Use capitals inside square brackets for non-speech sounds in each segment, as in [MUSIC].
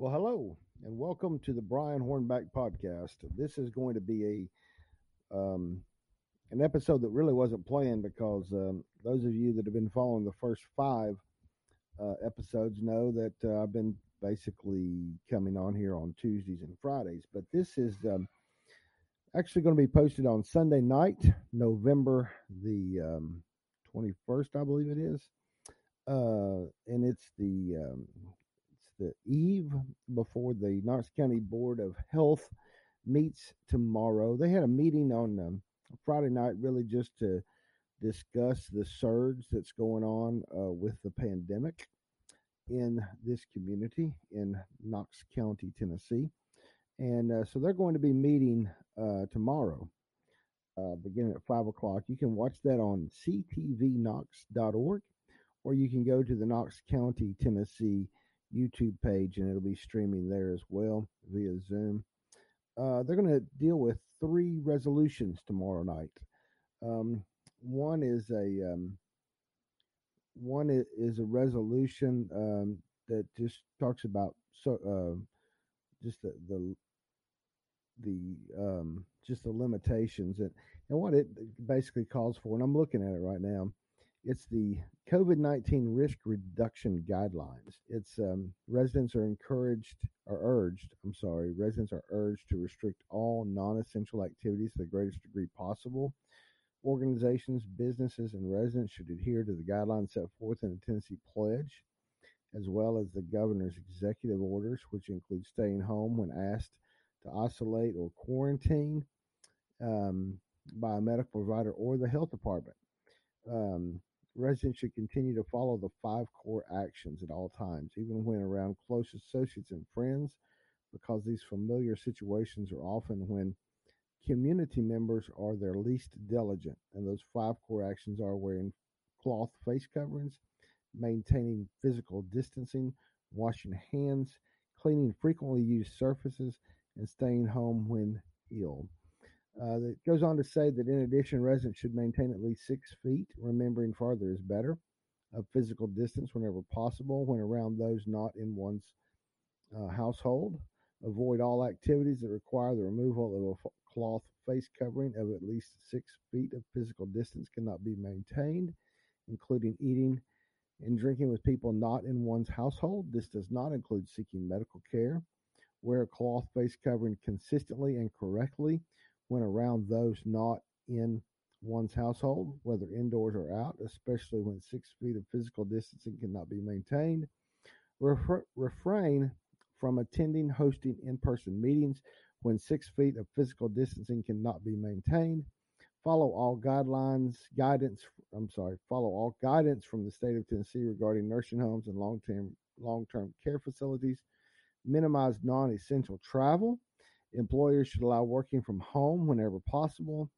Well, hello, and welcome to the Brian Hornback podcast. This is going to be a um, an episode that really wasn't planned because um, those of you that have been following the first five uh, episodes know that uh, I've been basically coming on here on Tuesdays and Fridays. But this is um, actually going to be posted on Sunday night, November the um, 21st, I believe it is. Uh, and it's the um, the eve before the Knox County Board of Health meets tomorrow. They had a meeting on um, Friday night, really just to discuss the surge that's going on uh, with the pandemic in this community in Knox County, Tennessee. And uh, so they're going to be meeting uh, tomorrow, uh, beginning at 5 o'clock. You can watch that on ctvknox.org, or you can go to the Knox County, Tennessee YouTube page, and it'll be streaming there as well via Zoom. Uh, they're going to deal with three resolutions tomorrow night. Um, one is a um, one is a resolution um, that just talks about so uh, just the the, the um, just the limitations and, and what it basically calls for. And I'm looking at it right now it's the COVID 19 risk reduction guidelines. It's um, residents are encouraged or urged, I'm sorry, residents are urged to restrict all non essential activities to the greatest degree possible. Organizations, businesses, and residents should adhere to the guidelines set forth in the Tennessee Pledge, as well as the governor's executive orders, which include staying home when asked to isolate or quarantine um, by a medical provider or the health department. Um, Residents should continue to follow the five core actions at all times, even when around close associates and friends, because these familiar situations are often when community members are their least diligent. And those five core actions are wearing cloth face coverings, maintaining physical distancing, washing hands, cleaning frequently used surfaces, and staying home when ill. Uh, it goes on to say that in addition, residents should maintain at least six feet, remembering farther is better, of physical distance whenever possible when around those not in one's uh, household. Avoid all activities that require the removal of a cloth face covering of at least six feet of physical distance cannot be maintained, including eating and drinking with people not in one's household. This does not include seeking medical care. Wear a cloth face covering consistently and correctly when around those not in one's household, whether indoors or out, especially when six feet of physical distancing cannot be maintained. Refer- refrain from attending, hosting in person meetings when six feet of physical distancing cannot be maintained. Follow all guidelines, guidance, I'm sorry, follow all guidance from the state of Tennessee regarding nursing homes and long term long term care facilities. Minimize non essential travel Employers should allow working from home whenever possible.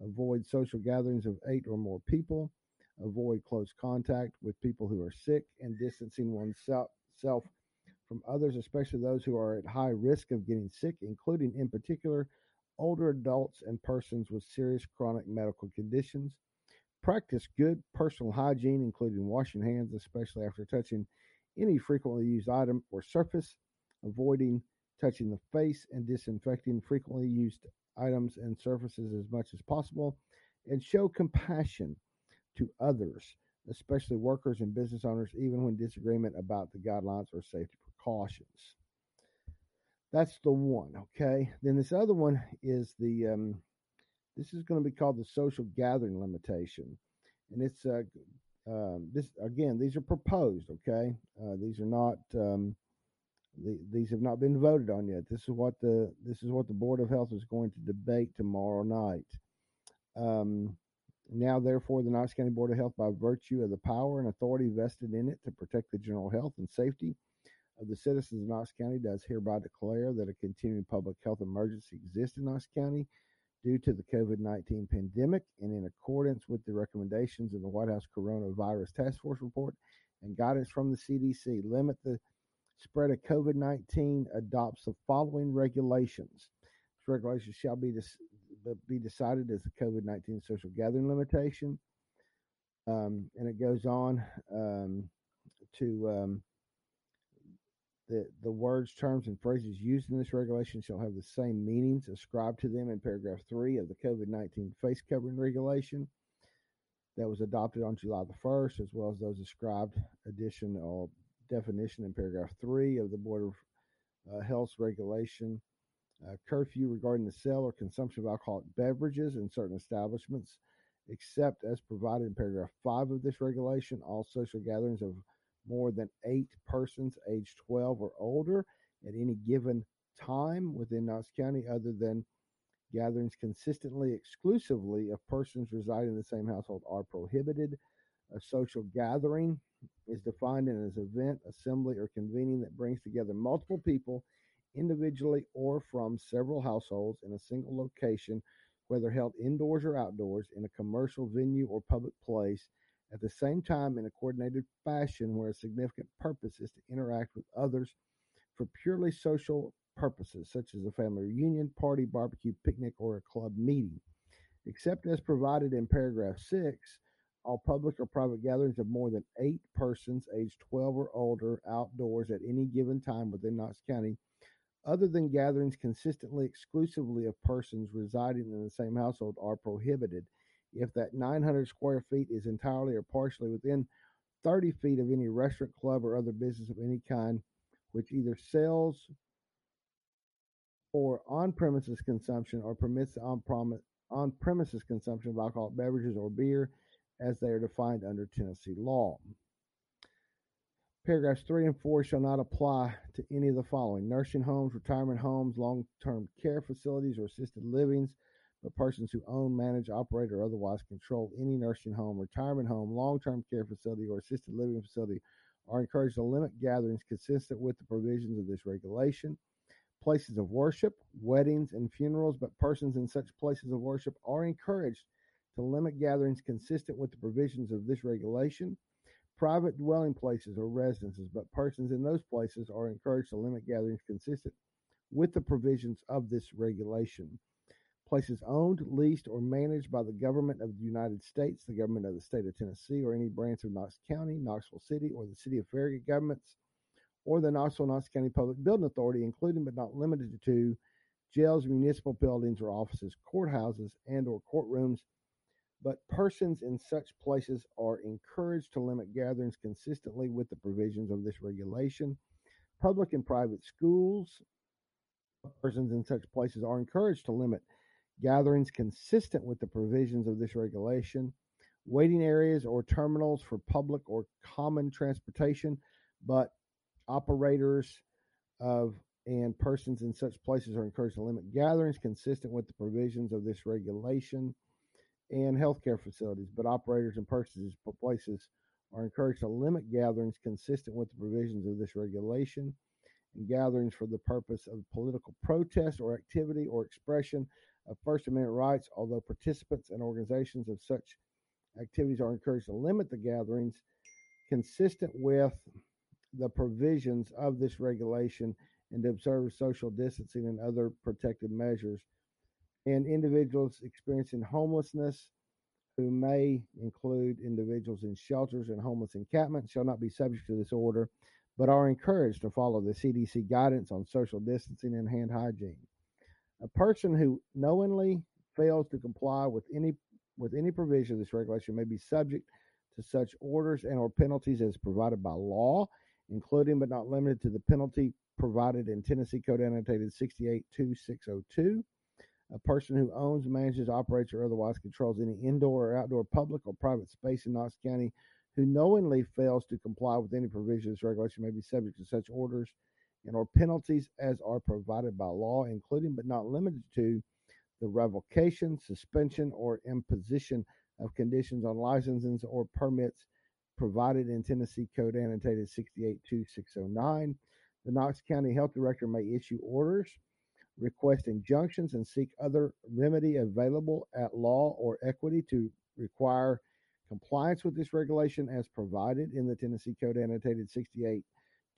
Avoid social gatherings of eight or more people. Avoid close contact with people who are sick and distancing oneself from others, especially those who are at high risk of getting sick, including, in particular, older adults and persons with serious chronic medical conditions. Practice good personal hygiene, including washing hands, especially after touching any frequently used item or surface, avoiding touching the face, and disinfecting frequently used items and surfaces as much as possible, and show compassion to others, especially workers and business owners, even when disagreement about the guidelines or safety precautions. That's the one, okay? Then this other one is the, um, this is going to be called the social gathering limitation. And it's, uh, um, this again, these are proposed, okay? Uh, these are not, um, the, these have not been voted on yet. This is what the this is what the Board of Health is going to debate tomorrow night. Um, now, therefore, the Knox County Board of Health, by virtue of the power and authority vested in it to protect the general health and safety of the citizens of Knox County, does hereby declare that a continuing public health emergency exists in Knox County due to the COVID 19 pandemic and in accordance with the recommendations of the White House Coronavirus Task Force report and guidance from the CDC. Limit the spread of COVID 19 adopts the following regulations. This regulation shall be, be decided as the COVID 19 social gathering limitation. Um, and it goes on um, to um, The, the words, terms, and phrases used in this regulation shall have the same meanings ascribed to them in paragraph 3 of the COVID 19 face covering regulation that was adopted on July the 1st, as well as those ascribed addition or definition in paragraph 3 of the Board of uh, Health's regulation. Uh, curfew regarding the sale or consumption of alcoholic beverages in certain establishments, except as provided in paragraph 5 of this regulation. All social gatherings of more than eight persons aged 12 or older at any given time within Knox County, other than gatherings consistently exclusively of persons residing in the same household, are prohibited. A social gathering is defined as an event, assembly, or convening that brings together multiple people individually or from several households in a single location, whether held indoors or outdoors, in a commercial venue or public place at the same time, in a coordinated fashion, where a significant purpose is to interact with others for purely social purposes, such as a family reunion, party, barbecue, picnic, or a club meeting. Except as provided in paragraph 6, all public or private gatherings of more than eight persons aged 12 or older outdoors at any given time within Knox County, other than gatherings consistently exclusively of persons residing in the same household, are prohibited. If that 900 square feet is entirely or partially within 30 feet of any restaurant, club, or other business of any kind, which either sells or on premises consumption or permits on, premises consumption of alcoholic beverages or beer as they are defined under Tennessee law. Paragraphs 3 and 4 shall not apply to any of the following nursing homes, retirement homes, long term care facilities, or assisted livings but persons who own, manage, operate, or otherwise control any nursing home, retirement home, long term care facility, or assisted living facility are encouraged to limit gatherings consistent with the provisions of this regulation. Places of worship, weddings, and funerals, but persons in such places of worship are encouraged to limit gatherings consistent with the provisions of this regulation. Private dwelling places or residences, but persons in those places are encouraged to limit gatherings consistent with the provisions of this regulation places owned, leased, or managed by the government of the United States, the government of the state of Tennessee, or any branch of Knox County, Knoxville City, or the city of Farragut governments, or the Knoxville Knox County Public Building Authority, including but not limited to jails, municipal buildings or offices, courthouses, and or courtrooms. But persons in such places are encouraged to limit gatherings consistently with the provisions of this regulation. Public and private schools, persons in such places are encouraged to limit gatherings consistent with the provisions of this regulation, waiting areas or terminals for public or common transportation, but operators of and persons in such places are encouraged to limit gatherings consistent with the provisions of this regulation and healthcare facilities, but operators and in places are encouraged to limit gatherings consistent with the provisions of this regulation and gatherings for the purpose of political protest or activity or expression of First Amendment rights, although participants and organizations of such activities are encouraged to limit the gatherings consistent with the provisions of this regulation and to observe social distancing and other protective measures. And individuals experiencing homelessness, who may include individuals in shelters and homeless encampments, shall not be subject to this order, but are encouraged to follow the CDC guidance on social distancing and hand hygiene. A person who knowingly fails to comply with any with any provision of this regulation may be subject to such orders and or penalties as provided by law, including but not limited to the penalty provided in Tennessee Code Annotated 682602. A person who owns, manages, operates, or otherwise controls any indoor or outdoor public or private space in Knox County who knowingly fails to comply with any provisions regulation may be subject to such orders and or penalties as are provided by law, including but not limited to the revocation, suspension, or imposition of conditions on licenses or permits provided in Tennessee Code Annotated 682609. The Knox County Health Director may issue orders, request injunctions, and seek other remedy available at law or equity to require compliance with this regulation as provided in the Tennessee Code Annotated 68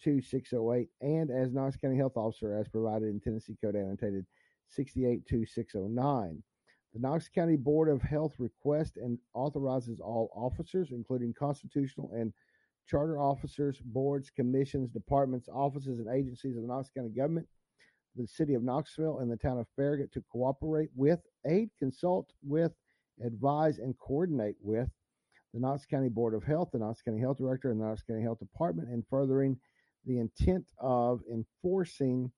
2608 and as Knox County Health Officer as provided in Tennessee Code Annotated 682609. The Knox County Board of Health requests and authorizes all officers, including constitutional and charter officers, boards, commissions, departments, offices, and agencies of the Knox County government, the city of Knoxville, and the town of Farragut to cooperate with, aid, consult with, advise, and coordinate with the Knox County Board of Health, the Knox County Health Director, and the Knox County Health Department in furthering the intent of enforcing,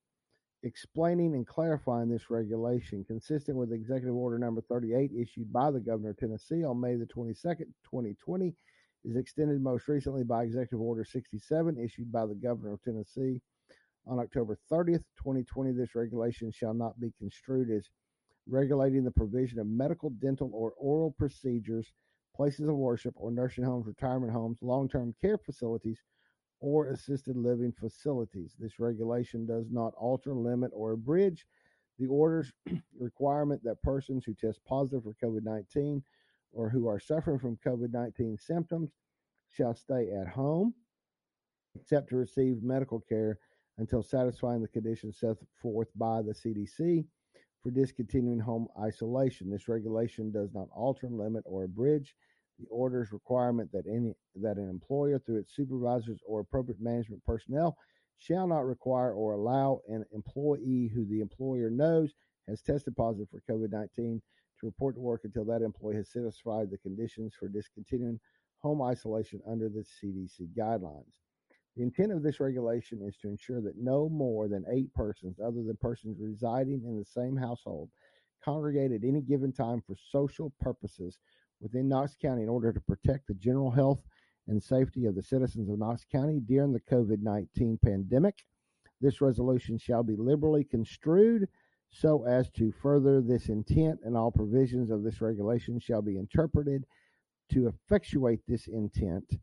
explaining, and clarifying this regulation, consistent with Executive Order Number 38 issued by the Governor of Tennessee on May the 22nd, 2020, is extended most recently by Executive Order 67 issued by the Governor of Tennessee on October 30th, 2020. This regulation shall not be construed as regulating the provision of medical, dental, or oral procedures places of worship or nursing homes, retirement homes, long term care facilities, or assisted living facilities. This regulation does not alter, limit, or abridge the order's [CLEARS THROAT] requirement that persons who test positive for COVID 19 or who are suffering from COVID 19 symptoms shall stay at home except to receive medical care until satisfying the conditions set forth by the CDC for discontinuing home isolation. This regulation does not alter, limit, or abridge the order's requirement that any that an employer through its supervisors or appropriate management personnel shall not require or allow an employee who the employer knows has tested positive for COVID-19 to report to work until that employee has satisfied the conditions for discontinuing home isolation under the CDC guidelines. The intent of this regulation is to ensure that no more than eight persons, other than persons residing in the same household, congregate at any given time for social purposes within Knox County in order to protect the general health and safety of the citizens of Knox County during the COVID 19 pandemic. This resolution shall be liberally construed so as to further this intent, and all provisions of this regulation shall be interpreted to effectuate this intent.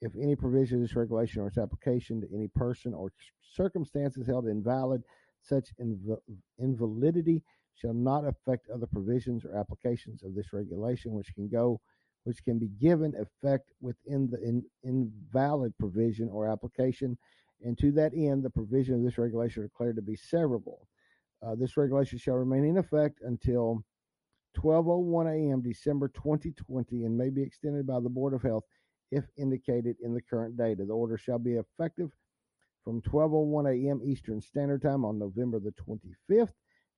If any provision of this regulation or its application to any person or circumstances held invalid, such inv- invalidity shall not affect other provisions or applications of this regulation, which can go, which can be given effect within the in, invalid provision or application. And to that end, the provision of this regulation are declared to be severable. Uh, this regulation shall remain in effect until 12:01 a.m. December 2020 and may be extended by the Board of Health if indicated in the current data. The order shall be effective from 12:01 a.m. Eastern Standard Time on November the 25th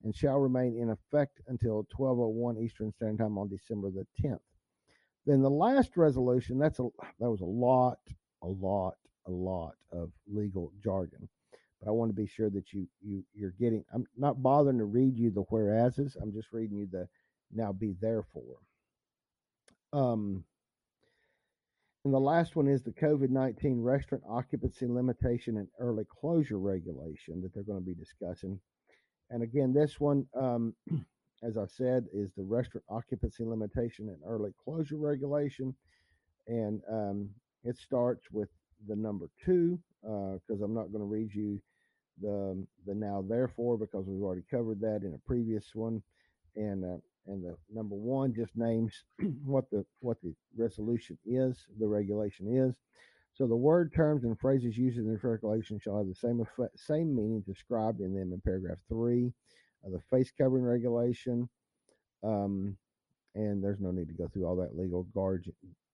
and shall remain in effect until 12:01 Eastern Standard Time on December the 10th. Then the last resolution, that's a that was a lot, a lot, a lot of legal jargon. But I want to be sure that you you you're getting I'm not bothering to read you the whereases. I'm just reading you the now be therefore. Um and the last one is the COVID 19 restaurant occupancy limitation and early closure regulation that they're going to be discussing. And again, this one, um, [CLEARS THROAT] as I said, is the restaurant occupancy limitation and early closure regulation. And um, it starts with the number two, because uh, I'm not going to read you the the now therefore because we've already covered that in a previous one. And uh, and the number one just names [CLEARS THROAT] what the what the resolution is, the regulation is. So the word, terms, and phrases used in this regulation shall have the same effect, same meaning described in them in paragraph three of the face covering regulation. Um, and there's no need to go through all that legal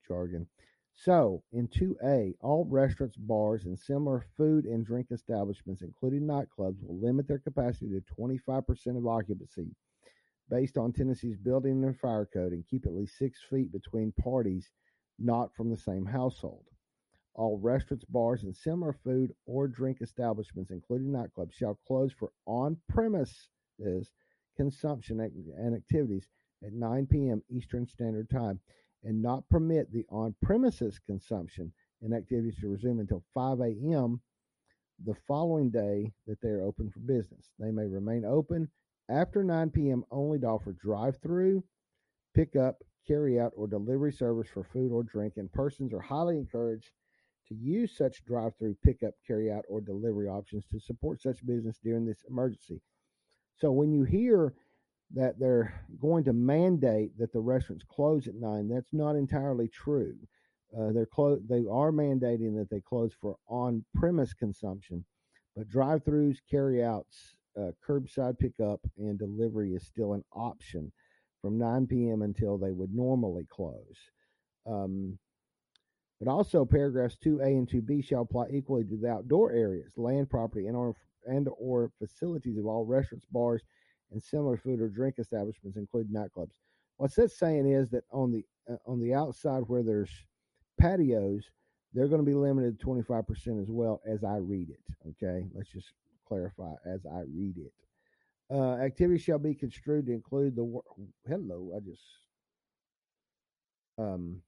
jargon. So, in 2A, all restaurants, bars, and similar food and drink establishments, including nightclubs, will limit their capacity to 25% of occupancy based on Tennessee's building and fire code and keep at least six feet between parties not from the same household. All restaurants, bars, and similar food or drink establishments, including nightclubs, shall close for on premises consumption and activities at 9 p.m. Eastern Standard Time and not permit the on premises consumption and activities to resume until 5 a.m. the following day that they are open for business. They may remain open after 9 p.m. only to offer drive through, pickup, carry out, or delivery service for food or drink, and persons are highly encouraged to use such drive through, pickup, carry out, or delivery options to support such business during this emergency. So when you hear that they're going to mandate that the restaurants close at nine, that's not entirely true. Uh, they're clo- they are mandating that they close for on premise consumption, but drive throughs, carry outs, uh, curbside pickup, and delivery is still an option from 9 p.m. until they would normally close. Um, But also, paragraphs 2A and 2B shall apply equally to the outdoor areas, land, property, and or, and or facilities of all restaurants, bars, and similar food or drink establishments, including nightclubs. What's that saying is that on the uh, on the outside where there's patios, they're going to be limited to 25% as well as I read it. Okay, let's just clarify as I read it. Uh, activity shall be construed to include the wor- hello. I just um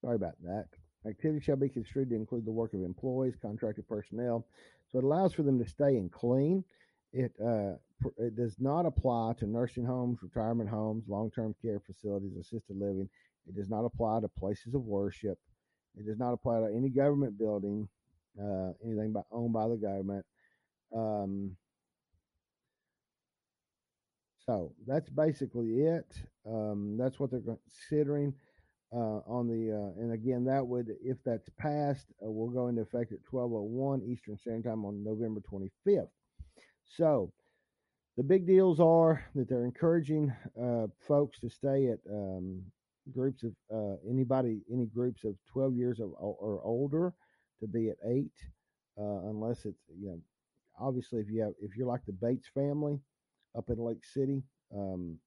sorry about that. Activity shall be construed to include the work of employees, contracted personnel. So it allows for them to stay and clean. It uh, it does not apply to nursing homes, retirement homes, long-term care facilities, assisted living. It does not apply to places of worship. It does not apply to any government building, uh, anything by, owned by the government. Um, so that's basically it. Um, that's what they're considering uh, on the, uh, and again, that would, if that's passed, uh, will go into effect at 12:01 Eastern Standard Time on November 25th. So the big deals are that they're encouraging uh, folks to stay at um, groups of uh, anybody, any groups of 12 years of, or older to be at eight, uh, unless it's you know, obviously if you have if you're like the Bates family up in Lake City, um,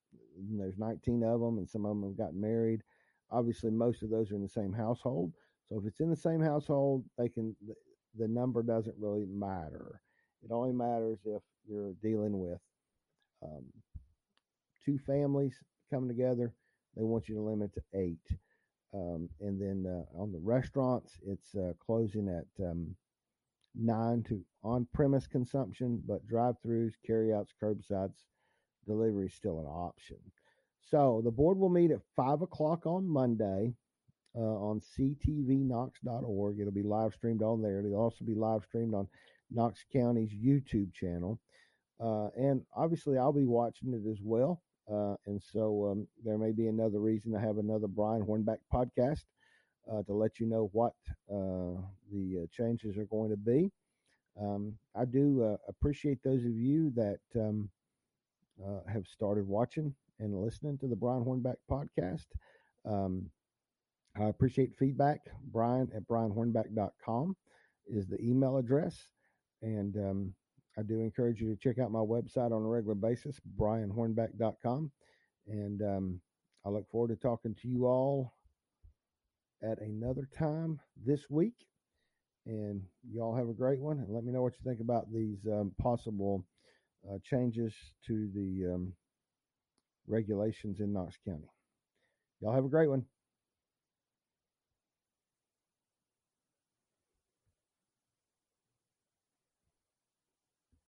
there's 19 of them, and some of them have gotten married. Obviously, most of those are in the same household. So if it's in the same household, they can the, the number doesn't really matter. It only matters if you're dealing with um, two families coming together. They want you to limit to eight. Um, and then uh, on the restaurants, it's uh, closing at um, nine to on premise consumption, but drive throughs, carryouts, curbsides, delivery is still an option. So the board will meet at five o'clock on Monday uh, on ctvknox.org. It'll be live streamed on there. It'll also be live streamed on Knox County's YouTube channel. Uh, and obviously, I'll be watching it as well. Uh, and so um, there may be another reason to have another Brian Hornback podcast uh, to let you know what uh, the uh, changes are going to be. Um, I do uh, appreciate those of you that um, have started watching and listening to the Brian Hornback podcast. Um, I appreciate feedback. Brian at brianhornback.com is the email address. And um, I do encourage you to check out my website on a regular basis, brianhornback.com. And um, I look forward to talking to you all at another time this week. And y'all have a great one. And let me know what you think about these um, possible uh, changes to the um, regulations in Knox County. Y'all have a great one.